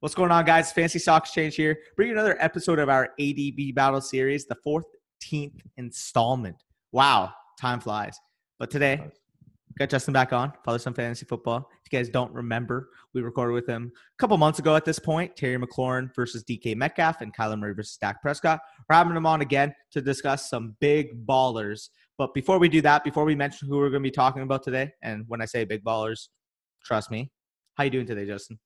What's going on, guys? Fantasy Stock Exchange here. Bring you another episode of our ADP Battle Series, the 14th installment. Wow, time flies. But today, got Justin back on, Father Son Fantasy Football. If you guys don't remember, we recorded with him a couple months ago at this point. Terry McLaurin versus DK Metcalf and Kyler Murray versus Dak Prescott. We're having him on again to discuss some big ballers. But before we do that, before we mention who we're going to be talking about today, and when I say big ballers, trust me. How you doing today, Justin?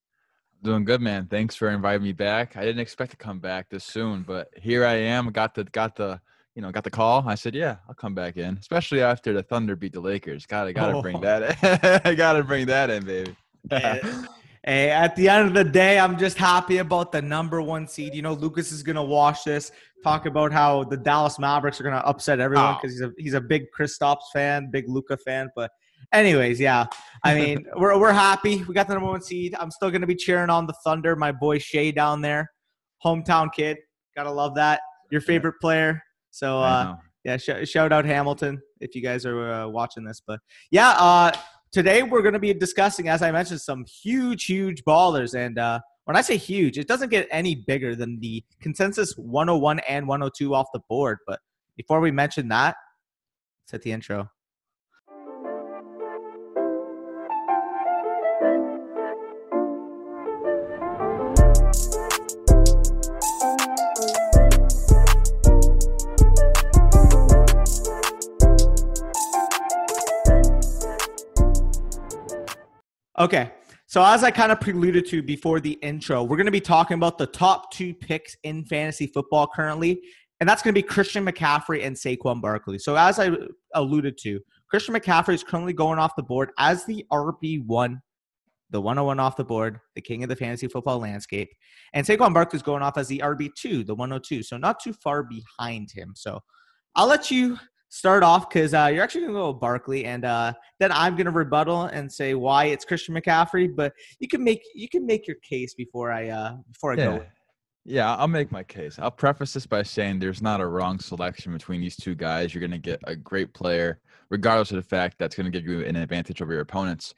Doing good, man. Thanks for inviting me back. I didn't expect to come back this soon, but here I am. Got the got the you know got the call. I said, yeah, I'll come back in, especially after the Thunder beat the Lakers. Gotta gotta oh. bring that. In. Oh. I gotta bring that in, baby. hey, hey, at the end of the day, I'm just happy about the number one seed. You know, Lucas is gonna watch this. Talk about how the Dallas Mavericks are gonna upset everyone because oh. he's a he's a big Kristaps fan, big Luka fan, but anyways, yeah. I mean, we're we're happy. We got the number one seed. I'm still gonna be cheering on the Thunder. My boy Shai down there, hometown kid. Gotta love that. Your favorite player. So uh, yeah, sh- shout out Hamilton if you guys are uh, watching this. But yeah, uh, today we're gonna be discussing, as I mentioned, some huge, huge ballers. And uh, when I say huge, it doesn't get any bigger than the consensus 101 and 102 off the board. But before we mention that, let's hit the intro. Okay. So as I kind of preluded to before the intro, we're going to be talking about the top two picks in fantasy football currently, and that's going to be Christian McCaffrey and Saquon Barkley. So as I alluded to, Christian McCaffrey is currently going off the board as the RB1, the 101 off the board, the king of the fantasy football landscape, and Saquon Barkley is going off as the RB2, the 102. So not too far behind him. So I'll let you start off because uh, you're actually going to go with Barkley, and uh, then I'm going to rebuttal and say why it's Christian McCaffrey. But you can make you can make your case before I uh, before I yeah. go. Yeah, I'll make my case. I'll preface this by saying there's not a wrong selection between these two guys. You're going to get a great player, regardless of the fact that's going to give you an advantage over your opponents.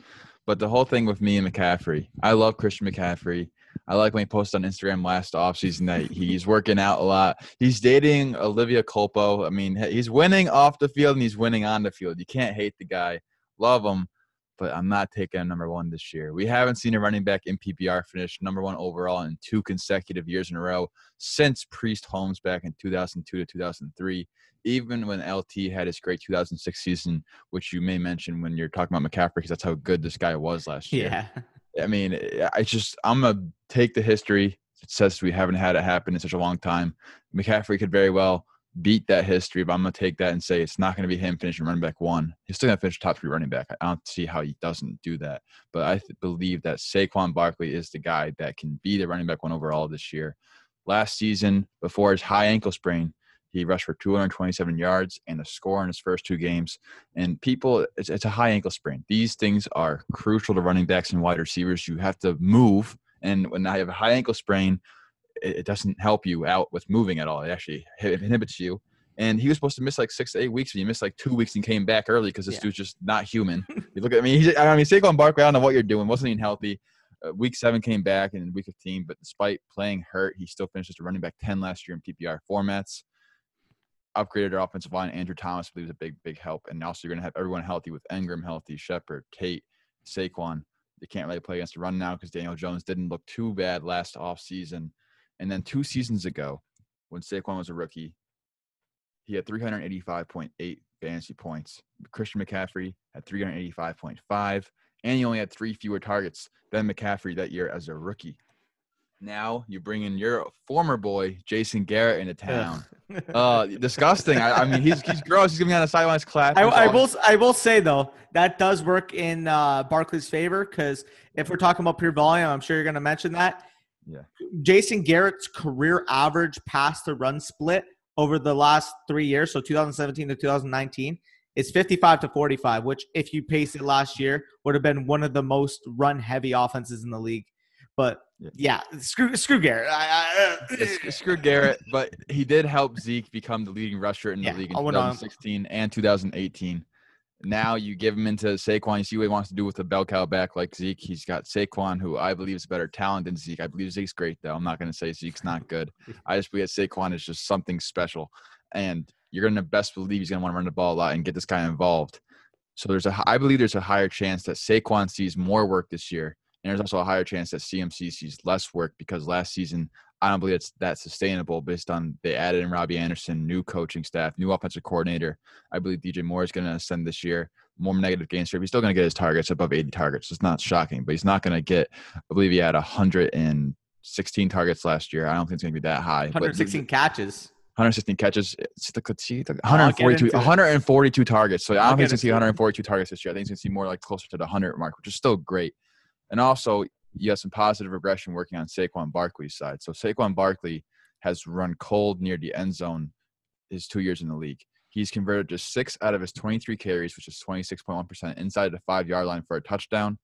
But the whole thing with me and McCaffrey, I love Christian McCaffrey. I like when he posted on Instagram last offseason that he's working out a lot. He's dating Olivia Culpo. I mean, he's winning off the field and he's winning on the field. You can't hate the guy. Love him, but I'm not taking him number one this year. We haven't seen a running back in PPR finish number one overall in two consecutive years in a row since Priest Holmes back in 2002 to 2003 even when LT had his great 2006 season, which you may mention when you're talking about McCaffrey, because that's how good this guy was last year. Yeah. I mean, eh, I just I'm gonna take the history. It says we haven't had it happen in such a long time. McCaffrey could very well beat that history, but I'm gonna take that and say it's not gonna be him finishing running back one. He's still gonna finish top three running back. I don't see how he doesn't do that. But I th- believe that Saquon Barkley is the guy that can be the running back one overall this year. Last season, before his high ankle sprain, he rushed for 227 yards and a score in his first two games. And people, it's, it's, a high ankle sprain. These things are crucial to running backs and wide receivers. You have to move. And when I have a high ankle sprain, it, it doesn't help you out with moving at all. It actually inhibits you. And he was supposed to miss like six to eight weeks, and he missed like two weeks and came back early because this yeah. dude's just not human. you look at I mean, he's, I mean, Saquon Barkley, I don't know what you're doing. Wasn't even healthy. Uh, week seven came back and week 15, but despite playing hurt, he still finished as a running back 10 last year in PPR formats upgraded our offensive line. Andrew Thomas, I believe, is a big, big help. And also, you're going to have everyone healthy with Engram healthy, Shepard, Tate, Saquon. They can't really play against the run now because Daniel Jones didn't look too bad last offseason. And then two seasons ago, when Saquon was a rookie, he had 385.8 fantasy points. Christian McCaffrey had 385.5, and he only had three fewer targets than McCaffrey that year as a rookie. Now you bring in your former boy Jason Garrett into town. uh, disgusting. I, I, mean, he's he's gross. He's gonna be on the sidelines class. I, I, will I will say though that does work in uh, Barkley's favor because if we're talking about pure volume, I'm sure you're gonna mention that. Yeah. Jason Garrett's career average pass to run split over the last three years, so 2017 to 2019, is 55 to 45, which if you pace it last year would have been one of the most run heavy offenses in the league. But yeah, screw screw Garrett. I, I, uh, screw Garrett, but he did help Zeke become the leading rusher in the yeah, league in um, 2016 and 2018. Now you give him into Saquon. You see what he wants to do with the bell cow back like Zeke. He's got Saquon, who I believe is better talent than Zeke. I believe Zeke's great, though. I'm not going to say Zeke's not good. I just believe Saquon is just something special. And you're going to best believe he's going to want to run the ball a lot and get this guy involved. So there's a, I believe there's a higher chance that Saquon sees more work this year. And there's also a higher chance that CMC sees less work because last season I don't believe it's that sustainable based on they added in Robbie Anderson, new coaching staff, new offensive coordinator. I believe DJ Moore is going to ascend this year. More negative gain streak. He's still going to get his targets above 80 targets. It's not shocking, but he's not going to get. I believe he had 116 targets last year. I don't think it's going to be that high. 116 catches. 116 catches. It's the, see, 142, 142 targets. So I don't think he's going to see 142 targets this year. I think he's going to see more like closer to the 100 mark, which is still great. And also, you have some positive regression working on Saquon Barkley's side. So Saquon Barkley has run cold near the end zone his two years in the league. He's converted just six out of his 23 carries, which is 26.1% inside the five yard line for a touchdown.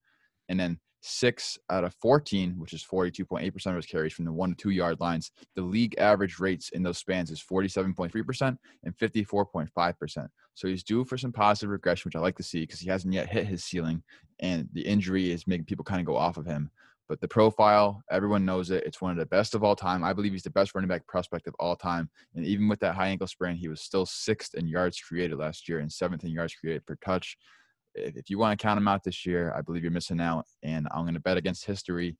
And then six out of 14, which is 42.8% of his carries from the one to two yard lines. The league average rates in those spans is 47.3% and 54.5%. So he's due for some positive regression, which I like to see because he hasn't yet hit his ceiling and the injury is making people kind of go off of him. But the profile, everyone knows it. It's one of the best of all time. I believe he's the best running back prospect of all time. And even with that high ankle sprain, he was still sixth in yards created last year and seventh in yards created per touch if you want to count him out this year, I believe you're missing out. And I'm going to bet against history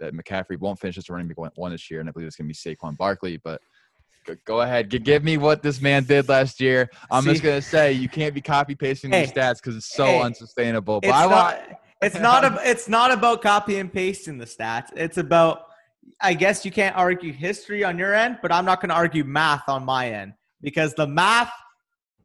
that McCaffrey won't finish as running back one this year, and I believe it's going to be Saquon Barkley. But go ahead, give me what this man did last year. I'm See, just going to say you can't be copy pasting hey, these stats because it's so hey, unsustainable. But I want. it's not. A, it's not about copy and pasting the stats. It's about. I guess you can't argue history on your end, but I'm not going to argue math on my end because the math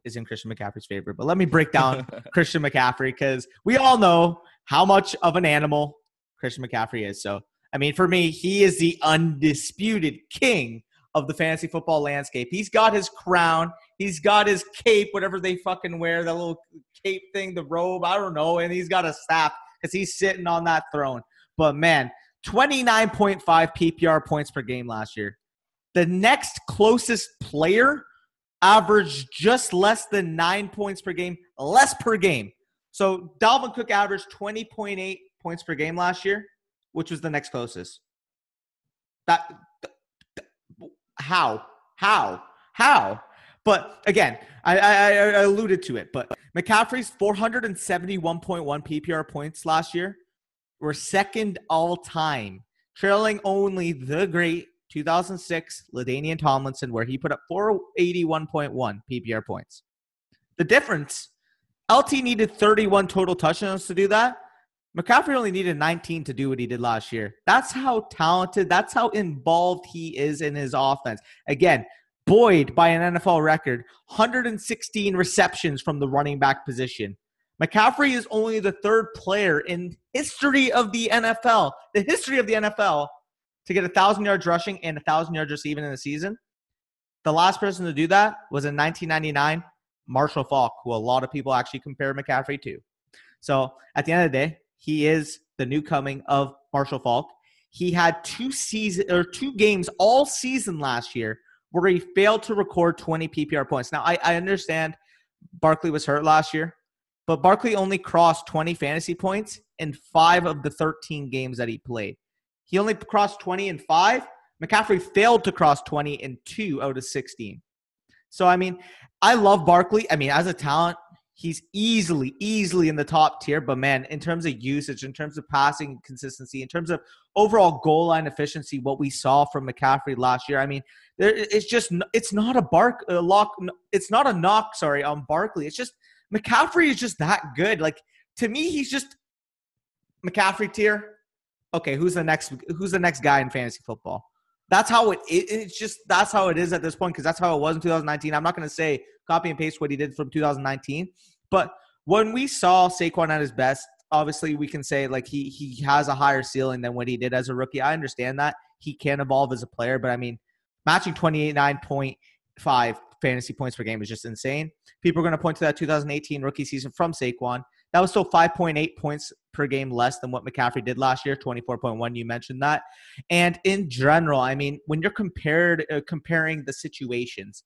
is in Christian McCaffrey's favor. But let me break down Christian McCaffrey because we all know how much of an animal Christian McCaffrey is. So, I mean, for me, he is the undisputed king of the fantasy football landscape. He's got his crown, he's got his cape, whatever they fucking wear, the little cape thing, the robe, I don't know, and he's got a staff because he's sitting on that throne. But man, 29.5 PPR points per game last year. The next closest player averaged just less than nine points per game, less per game. So Dalvin Cook averaged 20.8 points per game last year, which was the next closest. That how? How? How? But again, I, I, I alluded to it. But McCaffrey's 471.1 PPR points last year were second all time, trailing only the great 2006 LaDainian Tomlinson, where he put up 481.1 PPR points. The difference, LT needed 31 total touchdowns to do that. McCaffrey only needed 19 to do what he did last year. That's how talented, that's how involved he is in his offense. Again, Boyd by an NFL record, 116 receptions from the running back position. McCaffrey is only the third player in history of the NFL, the history of the NFL to get a thousand yards rushing and a thousand yards receiving in the season. The last person to do that was in 1999, Marshall Faulk, who a lot of people actually compare McCaffrey to. So at the end of the day, he is the new coming of Marshall Faulk. He had two season or two games all season last year where he failed to record 20 PPR points. Now I, I understand Barkley was hurt last year, but Barkley only crossed 20 fantasy points in five of the 13 games that he played. He only crossed 20 in five. McCaffrey failed to cross 20 in two out of 16. So, I mean, I love Barkley. I mean, as a talent, he's easily, easily in the top tier. But man, in terms of usage, in terms of passing consistency, in terms of overall goal line efficiency, what we saw from McCaffrey last year, I mean, there, it's just it's not a bark a lock. It's not a knock. Sorry, on Barkley. It's just McCaffrey is just that good. Like to me, he's just McCaffrey tier okay, who's the next who's the next guy in fantasy football? That's how it, it it's just that's how it is at this point because that's how it was in 2019. I'm not going to say copy and paste what he did from 2019, but when we saw Saquon at his best, obviously we can say like he he has a higher ceiling than what he did as a rookie. I understand that he can evolve as a player, but I mean, matching 29.5 fantasy points per game is just insane. People are going to point to that 2018 rookie season from Saquon. That was still 5.8 points per game less than what McCaffrey did last year, 24.1. You mentioned that. And in general, I mean, when you're compared uh, comparing the situations,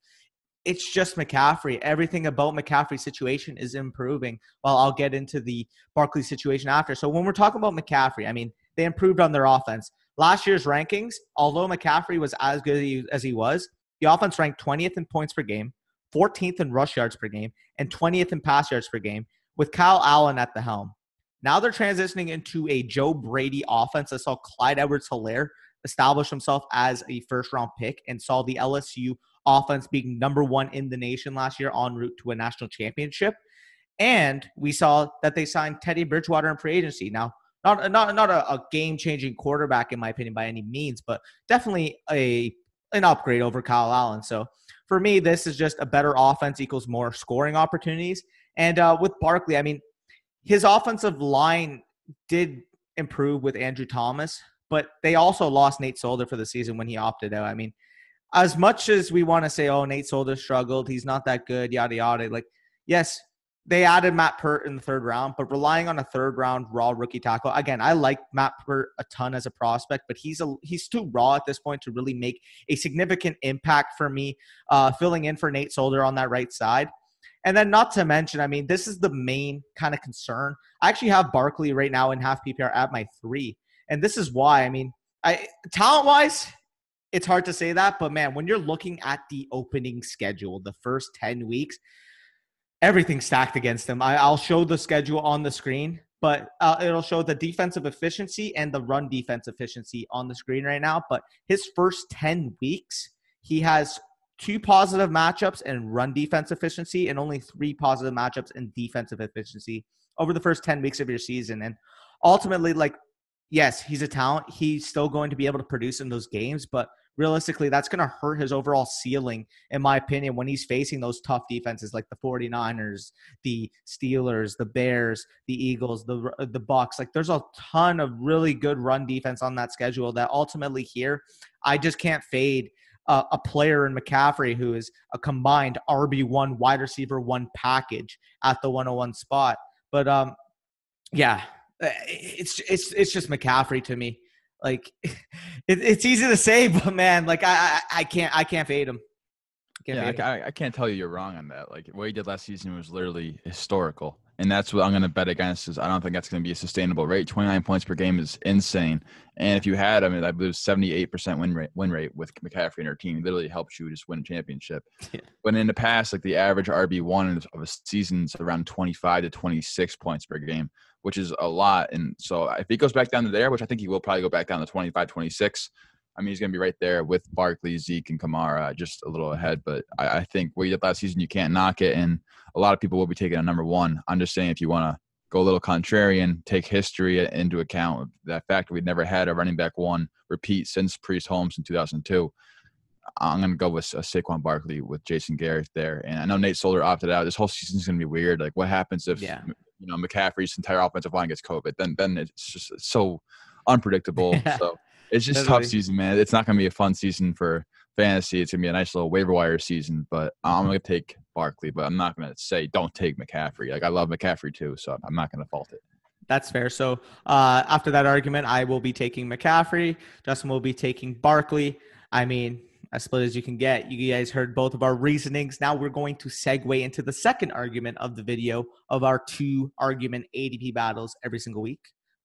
it's just McCaffrey. Everything about McCaffrey's situation is improving. Well, I'll get into the Barkley situation after. So when we're talking about McCaffrey, I mean, they improved on their offense. Last year's rankings, although McCaffrey was as good as he was, the offense ranked 20th in points per game, 14th in rush yards per game, and 20th in pass yards per game, with Kyle Allen at the helm. Now they're transitioning into a Joe Brady offense. I saw Clyde Edwards Helaire establish himself as a first round pick and saw the LSU offense being number one in the nation last year en route to a national championship. And we saw that they signed Teddy Bridgewater in free agency. Now, not not not a, a game changing quarterback in my opinion by any means, but definitely a an upgrade over Kyle Allen. So for me, this is just a better offense equals more scoring opportunities. And uh, with Barkley, I mean, his offensive line did improve with Andrew Thomas, but they also lost Nate Solder for the season when he opted out. I mean, as much as we want to say, oh, Nate Solder struggled, he's not that good, yada yada. Like, yes, they added Matt Peart in the third round, but relying on a third round raw rookie tackle. Again, I like Matt Peart a ton as a prospect, but he's a he's too raw at this point to really make a significant impact for me, uh, filling in for Nate Solder on that right side. And then, not to mention, I mean, this is the main kind of concern. I actually have Barkley right now in half PPR at my three, and this is why. I mean, I talent wise, it's hard to say that, but man, when you're looking at the opening schedule, the first 10 weeks, everything's stacked against him. I, will show the schedule on the screen, but uh, it'll show the defensive efficiency and the run defense efficiency on the screen right now. But his first 10 weeks, he has two positive matchups and run defense efficiency and only three positive matchups and defensive efficiency over the first 10 weeks of your season. And ultimately, like, yes, he's a talent. He's still going to be able to produce in those games, but realistically, that's going to hurt his overall ceiling, in my opinion, when he's facing those tough defenses like the 49ers, the Steelers, the Bears, the Eagles, the the Bucs. Like there's a ton of really good run defense on that schedule that ultimately here, I just can't fade uh, a player in McCaffrey who is a combined RB1 wide receiver one package at the 101 spot. But um, yeah, it's it's it's just McCaffrey to me. Like it, it's easy to say, but man, like I, I, I can't I can't fade him. Can't yeah, fade I, him. I, I can't tell you you're wrong on that. Like what he did last season was literally historical, and that's what I'm going to bet against. Is I don't think that's going to be a sustainable rate. 29 points per game is insane, and if you had, I mean, I believe 78% win rate win rate with McCaffrey and her team literally helps you just win a championship. Yeah. When in the past, like the average RB one of a season is around 25 to 26 points per game which is a lot. And so if he goes back down to there, which I think he will probably go back down to 25, 26, I mean, he's going to be right there with Barkley, Zeke, and Kamara, just a little ahead. But I, I think what you did last season, you can't knock it. And a lot of people will be taking a number one. I'm just saying if you want to go a little contrarian, take history into account, that fact we've never had a running back one repeat since Priest Holmes in 2002. I'm going to go with uh, Saquon Barkley with Jason Garrett there. And I know Nate Solder opted out. This whole season is going to be weird. Like, what happens if yeah you know McCaffrey's entire offensive line gets COVID, then then it's just so unpredictable. Yeah. So it's just tough season, man. It's not going to be a fun season for fantasy. It's going to be a nice little waiver wire season. But I'm going to take Barkley, but I'm not going to say don't take McCaffrey. Like I love McCaffrey too, so I'm not going to fault it. That's fair. So uh, after that argument, I will be taking McCaffrey. Justin will be taking Barkley. I mean, as split as you can get. You guys heard both of our reasonings. Now we're going to segue into the second argument of the video of our two argument ADP battles every single week.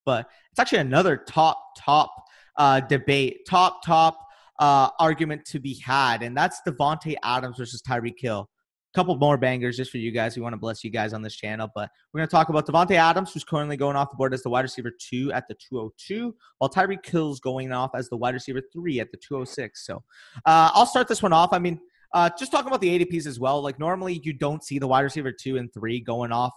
But it's actually another top, top uh, debate, top, top uh, argument to be had. And that's Davante Adams versus Tyreek Hill couple more bangers just for you guys. We want to bless you guys on this channel, but we're going to talk about Davante Adams, who's currently going off the board as the wide receiver two at the 202, while Tyreek Hill's going off as the wide receiver three at the 206. So uh, I'll start this one off. I mean, uh, just talking about the ADPs as well. Like normally you don't see the wide receiver two and three going off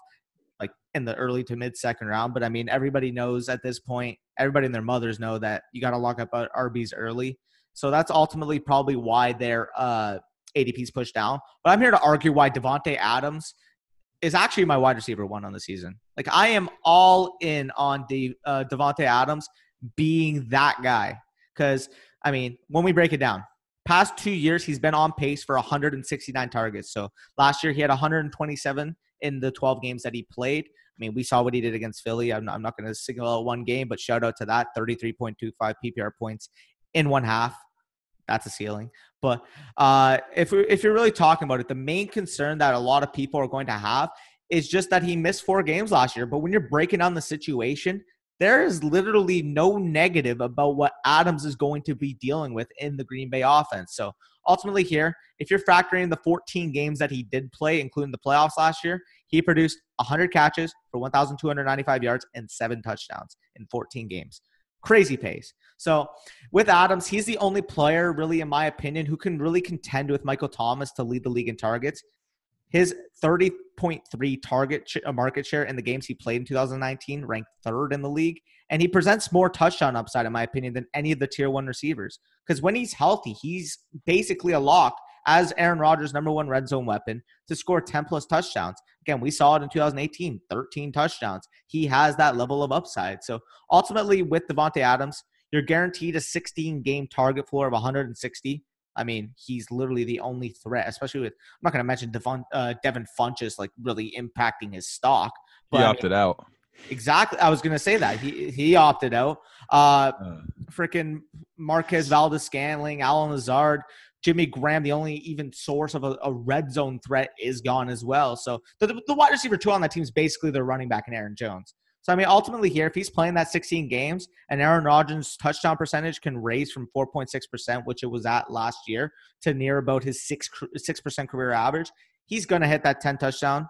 in the early to mid second round, but I mean everybody knows at this point, everybody and their mothers know that you got to lock up RBs early. So that's ultimately probably why they're uh, ADP's pushed down. But I'm here to argue why Davante Adams is actually my wide receiver one on the season. Like I am all in on the uh, Davante Adams being that guy because I mean when we break it down, past two years he's been on pace for 169 targets. So last year he had 127 in the 12 games that he played. I mean, we saw what he did against Philly. I'm not, not going to single out one game, but shout out to that 33.25 PPR points in one half that's a ceiling. But uh, if we, if you're really talking about it, the main concern that a lot of people are going to have is just that he missed four games last year. But when you're breaking down the situation, there is literally no negative about what Adams is going to be dealing with in the Green Bay offense. So ultimately, here, if you're factoring the 14 games that he did play, including the playoffs last year, he produced 100 catches for 1,295 yards and seven touchdowns in 14 games. Crazy pace. So with Adams, he's the only player, really, in my opinion, who can really contend with Michael Thomas to lead the league in targets. His 30.3 target sh- uh, market share in the games he played in 2019 ranked third in the league. And he presents more touchdown upside, in my opinion, than any of the tier one receivers. Because when he's healthy, he's basically a lock as Aaron Rodgers' number one red zone weapon to score 10 plus touchdowns. Again, we saw it in 2018, 13 touchdowns. He has that level of upside. So ultimately, with Davante Adams, you're guaranteed a 16 game target floor of 160. I mean, he's literally the only threat, especially with I'm not going to mention Devon, uh, Devin Funchess like really impacting his stock. But, he opted I mean, out. Exactly, I was going to say that he he opted out. Uh, uh. freaking Marquez Valdes-Scantling, Allen Lazard, Jimmy Graham, the only even source of a, a, red zone threat, is gone as well. So the, the wide receiver two on that team is basically their running back and Aaron Jones. So I mean, ultimately here, if he's playing that 16 games and Aaron Rodgers' touchdown percentage can raise from 4.6%, which it was at last year, to near about his six six percent career average, he's going to hit that 10 touchdown.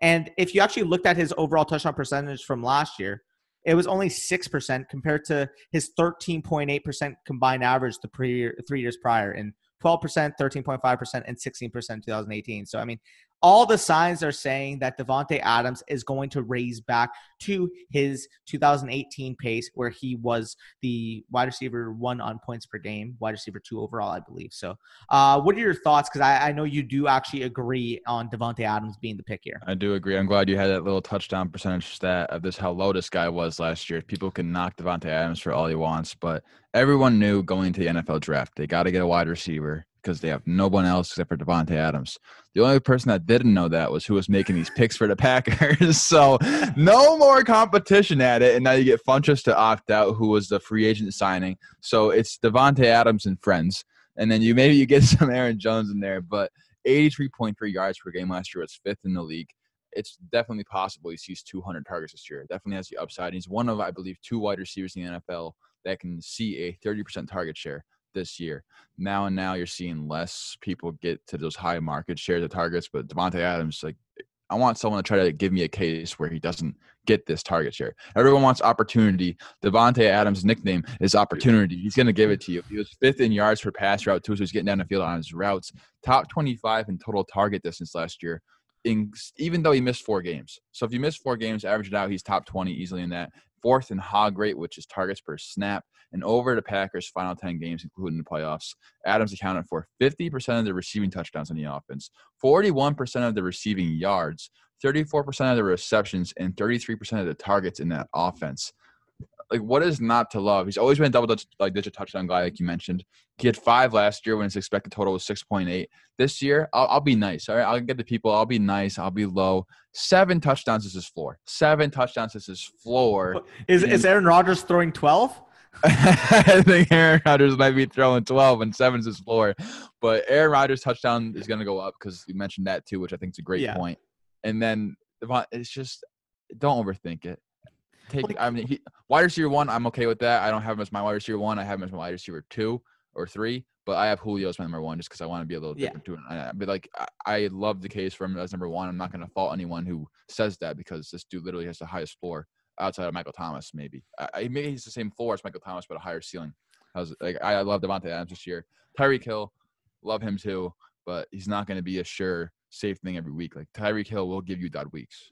And if you actually looked at his overall touchdown percentage from last year, it was only 6% compared to his 13.8% combined average the pre- three years prior in 12%, 13.5%, and 16% in 2018. So, I mean, all the signs are saying that Davante Adams is going to raise back to his 2018 pace, where he was the wide receiver one on points per game, wide receiver two overall, I believe. So, uh, what are your thoughts? Because I, I, know you do actually agree on Davante Adams being the pick here. I do agree. I'm glad you had that little touchdown percentage stat of this how low this guy was last year. People can knock Davante Adams for all he wants, but everyone knew going to the NFL draft they got to get a wide receiver because they have no one else except for Davante Adams. The only person that didn't know that was who was making these picks for the Packers. so no more competition at it. And now you get Funchess to opt out, who was the free agent signing. So it's Davante Adams and friends. And then you maybe you get some Aaron Jones in there, but 83.3 yards per game last year was fifth in the league. It's definitely possible he sees 200 targets this year. Definitely has the upside. He's one of, I believe, two wide receivers in the NFL that can see a 30% target share this year. Now and now you're seeing less people get to those high market shares of targets, but Davante Adams, like I want someone to try to give me a case where he doesn't get this target share. Everyone wants opportunity. Davante Adams' nickname is opportunity. He's going to give it to you. He was fifth in yards per pass route too, so he's getting down the field on his routes. Top 25 in total target distance last year. In, even though he missed four games. So if you miss four games, average it out, he's top 20 easily in that fourth in hog rate, which is targets per snap, and over the Packers' final 10 games, including the playoffs. Adams accounted for 50% of the receiving touchdowns on the offense, 41% of the receiving yards, 34% of the receptions, and 33% of the targets in that offense like what is not to love? He's always been a double like digit touchdown guy, like you mentioned. He had five last year when his expected total was six point eight. This year, I'll, I'll, be nice. All right, I'll get the people. I'll be nice. I'll be low. Seven touchdowns is his floor. Seven touchdowns is his floor. Is and, is Aaron Rodgers throwing twelve? I think Aaron Rodgers might be throwing 12 and seven's his floor. But Aaron Rodgers' touchdown is going to go up because you mentioned that too, which I think is a great yeah. point. And then it's just don't overthink it take. I mean, he, wide receiver one, I'm okay with that. I don't have him as my wide receiver one. I have him as my wide receiver two or three. But I have Julio as my number one just because I want to be a little different yeah. too. I, but like, I, I, love the case for him as number one. I'm not going to fault anyone who says that because this dude literally has the highest floor outside of Michael Thomas. Maybe I, maybe he's the same floor as Michael Thomas, but a higher ceiling. I was like, I, love Davante Adams this year. Tyreek Hill, love him too, but he's not going to be a sure safe thing every week. Like Tyreek Hill will give you dud weeks.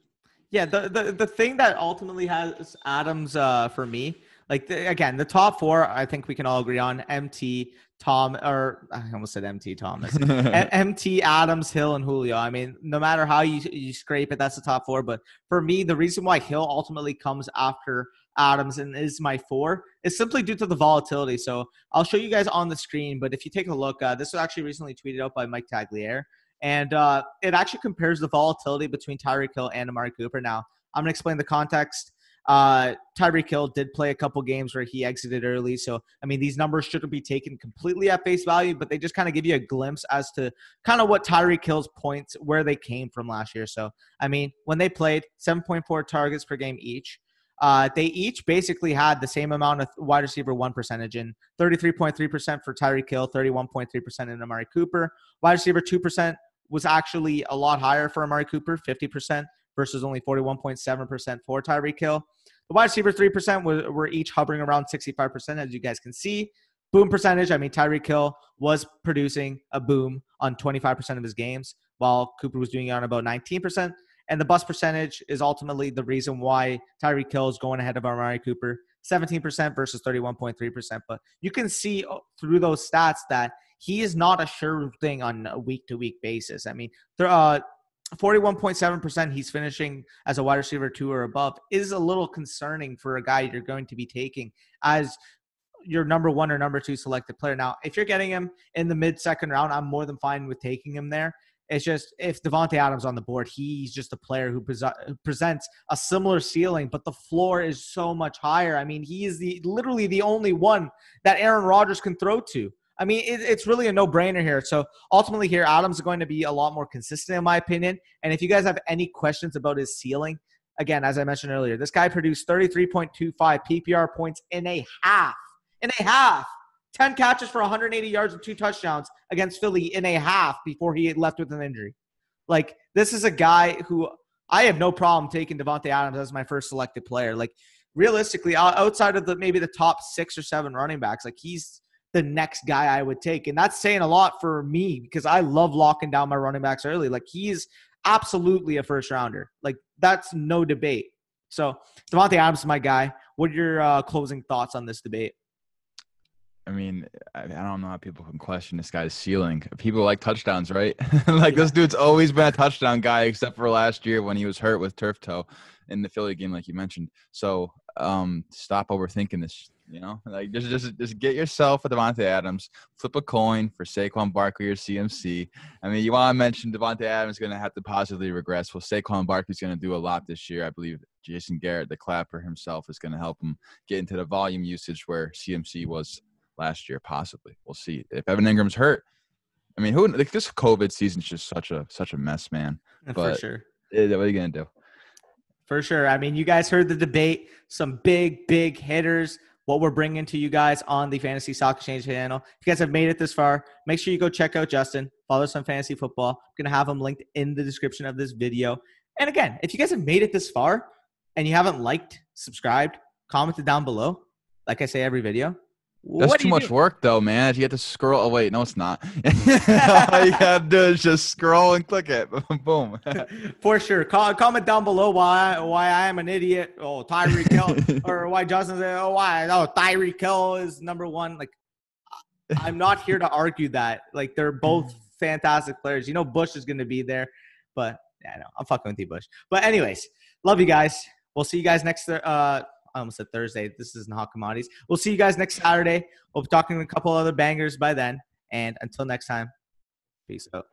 Yeah, the, the the thing that ultimately has Adams uh, for me, like the, again, the top four, I think we can all agree on MT, Tom, or I almost said MT Thomas, MT, Adams, Hill, and Julio. I mean, no matter how you you scrape it, that's the top four. But for me, the reason why Hill ultimately comes after Adams and is my four is simply due to the volatility. So I'll show you guys on the screen. But if you take a look, uh, this was actually recently tweeted out by Mike Tagliere. And uh, it actually compares the volatility between Tyreek Hill and Amari Cooper. Now, I'm going to explain the context. Uh, Tyreek Hill did play a couple games where he exited early. So, I mean, these numbers shouldn't be taken completely at face value, but they just kind of give you a glimpse as to kind of what Tyreek Hill's points, where they came from last year. So, I mean, when they played 7.4 targets per game each, uh, they each basically had the same amount of wide receiver one percentage in 33.3% for Tyreek Hill, 31.3% in Amari Cooper. Wide receiver 2% was actually a lot higher for Amari Cooper, 50% versus only 41.7% for Tyreek Hill. The wide receiver 3% were, were each hovering around 65%, as you guys can see. Boom percentage, I mean, Tyreek Hill was producing a boom on 25% of his games, while Cooper was doing it on about 19%. And the bust percentage is ultimately the reason why Tyreek Hill is going ahead of Amari Cooper, 17% versus 31.3%. But you can see uh, through those stats that he is not a sure thing on a week to week basis. I mean, there uh, 41.7% he's finishing as a wide receiver two or above is a little concerning for a guy you're going to be taking as your number one or number two selected player. Now, if you're getting him in the mid second round, I'm more than fine with taking him there. It's just if Davante Adams on the board, he's just a player who, pre- presents a similar ceiling, but the floor is so much higher. I mean, he is the literally the only one that Aaron Rodgers can throw to. I mean, it, it's really a no-brainer here. So ultimately, here Adams is going to be a lot more consistent, in my opinion. And if you guys have any questions about his ceiling, again, as I mentioned earlier, this guy produced 33.25 PPR points in a half. In a half. 10 catches for 180 yards and two touchdowns against Philly in a half before he left with an injury. Like, this is a guy who I have no problem taking Davante Adams as my first selected player. Like, realistically, outside of the maybe the top six or seven running backs, like he's the next guy I would take. And that's saying a lot for me because I love locking down my running backs early. Like he's absolutely a first rounder. Like that's no debate. So Davante Adams is my guy. What are your uh, closing thoughts on this debate? I mean, I, I, don't know how people can question this guy's ceiling. People like touchdowns, right? like yeah. this dude's always been a touchdown guy, except for last year when he was hurt with turf toe in the Philly game, like you mentioned. So um, stop overthinking this. You know, like just just just get yourself a Davante Adams, flip a coin for Saquon Barkley or CMC. I mean, you want to mention Davante Adams is going to have to positively regress. Well, Saquon Barkley's going to do a lot this year. I believe Jason Garrett, the clapper himself, is going to help him get into the volume usage where CMC was last year, possibly. We'll see. If Evan Engram's hurt, I mean, who like this COVID season's just such a such a mess, man. But, For sure. Yeah, what are you gonna do? For sure. I mean, you guys heard the debate. Some big, big hitters. What we're bringing to you guys on the Fantasy Stock Exchange channel. If you guys have made it this far, make sure you go check out Justin. Follow us on Fantasy Football. I'm gonna have him linked in the description of this video. And again, if you guys have made it this far and you haven't liked, subscribed, commented down below, like I say every video, that's too much do? work, though, man. You have to scroll. Oh wait, no, it's not. All you have to do is just scroll and click it. Boom. For sure. comment down below why why I am an idiot. Oh, Tyreek Hill, or why Justin said, oh, why? Oh, Tyreek Hill is number one. Like, I'm not here to argue that. Like, they're both fantastic players. You know, Bush is going to be there, but yeah, no, I'm fucking with you, Bush. But anyways, love you guys. We'll see you guys next. Uh, I almost said Thursday. This is hot commodities. We'll see you guys next Saturday. We'll be talking a couple other bangers by then. And until next time, peace out.